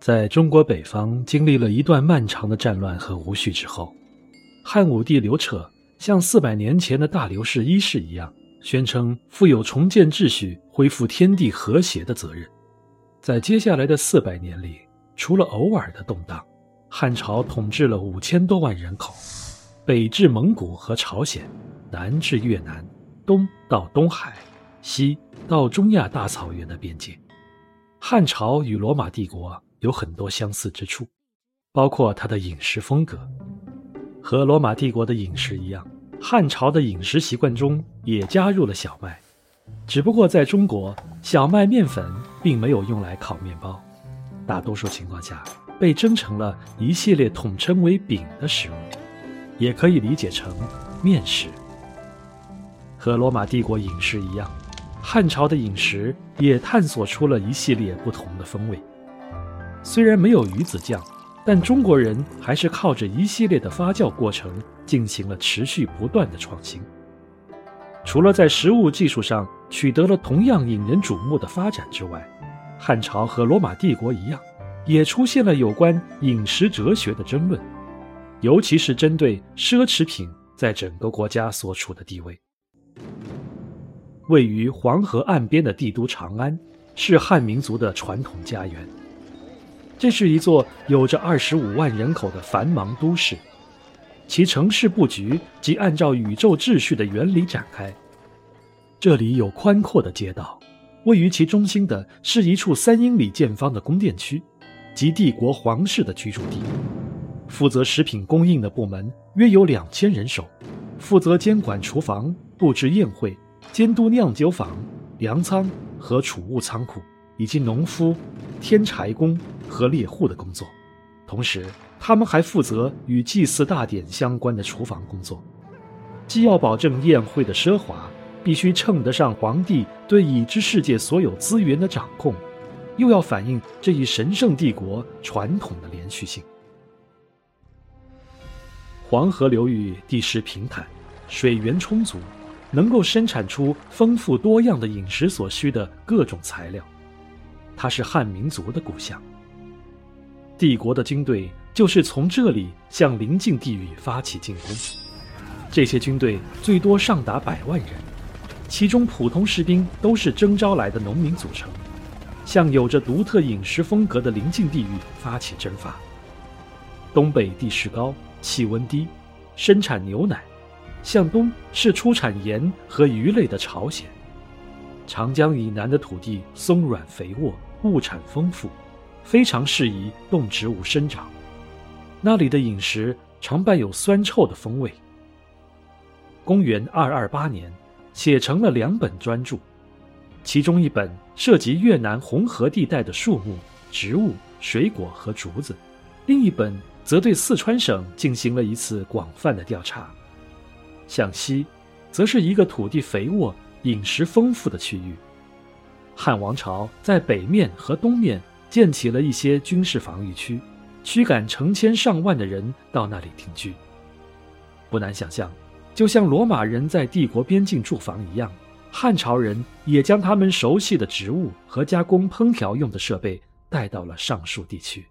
在中国北方经历了一段漫长的战乱和无序之后，汉武帝刘彻像四百年前的大刘氏一世一样，宣称负有重建秩序、恢复天地和谐的责任。在接下来的四百年里，除了偶尔的动荡，汉朝统治了五千多万人口，北至蒙古和朝鲜，南至越南，东到东海，西到中亚大草原的边界。汉朝与罗马帝国。有很多相似之处，包括它的饮食风格，和罗马帝国的饮食一样，汉朝的饮食习惯中也加入了小麦，只不过在中国，小麦面粉并没有用来烤面包，大多数情况下被蒸成了一系列统称为饼的食物，也可以理解成面食。和罗马帝国饮食一样，汉朝的饮食也探索出了一系列不同的风味。虽然没有鱼子酱，但中国人还是靠着一系列的发酵过程进行了持续不断的创新。除了在食物技术上取得了同样引人瞩目的发展之外，汉朝和罗马帝国一样，也出现了有关饮食哲学的争论，尤其是针对奢侈品在整个国家所处的地位。位于黄河岸边的帝都长安，是汉民族的传统家园。这是一座有着二十五万人口的繁忙都市，其城市布局即按照宇宙秩序的原理展开。这里有宽阔的街道，位于其中心的是一处三英里见方的宫殿区，即帝国皇室的居住地。负责食品供应的部门约有两千人手，负责监管厨房、布置宴会、监督酿酒坊、粮仓和储物仓库。以及农夫、添柴工和猎户的工作，同时他们还负责与祭祀大典相关的厨房工作。既要保证宴会的奢华，必须称得上皇帝对已知世界所有资源的掌控，又要反映这一神圣帝国传统的连续性。黄河流域地势平坦，水源充足，能够生产出丰富多样的饮食所需的各种材料。它是汉民族的故乡。帝国的军队就是从这里向邻近地域发起进攻。这些军队最多上达百万人，其中普通士兵都是征召来的农民组成，向有着独特饮食风格的邻近地域发起征伐。东北地势高，气温低，生产牛奶；向东是出产盐和鱼类的朝鲜。长江以南的土地松软肥沃。物产丰富，非常适宜动植物生长。那里的饮食常伴有酸臭的风味。公元二二八年，写成了两本专著，其中一本涉及越南红河地带的树木、植物、水果和竹子，另一本则对四川省进行了一次广泛的调查。向西，则是一个土地肥沃、饮食丰富的区域。汉王朝在北面和东面建起了一些军事防御区，驱赶成千上万的人到那里定居。不难想象，就像罗马人在帝国边境驻防一样，汉朝人也将他们熟悉的植物和加工烹调用的设备带到了上述地区。